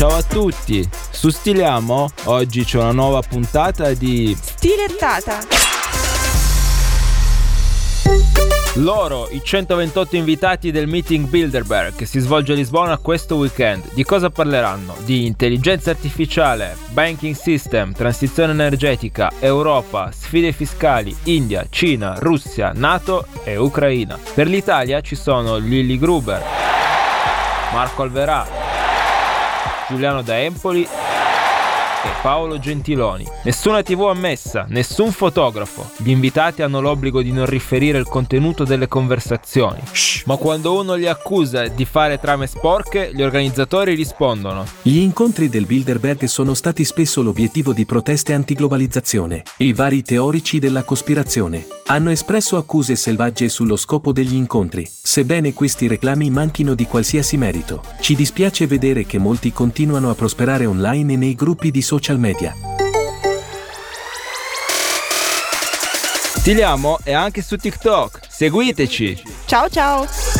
Ciao a tutti, su Stiliamo oggi c'è una nuova puntata di Stilettata. Loro, i 128 invitati del meeting Bilderberg che si svolge a Lisbona questo weekend, di cosa parleranno? Di intelligenza artificiale, banking system, transizione energetica, Europa, sfide fiscali, India, Cina, Russia, NATO e Ucraina. Per l'Italia ci sono Lilly Gruber, Marco Alverà, Giuliano da Empoli e Paolo Gentiloni. Nessuna TV ammessa, nessun fotografo. Gli invitati hanno l'obbligo di non riferire il contenuto delle conversazioni. Shh. Ma quando uno li accusa di fare trame sporche, gli organizzatori rispondono. Gli incontri del Bilderberg sono stati spesso l'obiettivo di proteste antiglobalizzazione. I vari teorici della cospirazione hanno espresso accuse selvagge sullo scopo degli incontri, sebbene questi reclami manchino di qualsiasi merito. Ci dispiace vedere che molti continuano a prosperare online e nei gruppi di social media. Stiliamo è anche su TikTok. Seguiteci! Ciao ciao!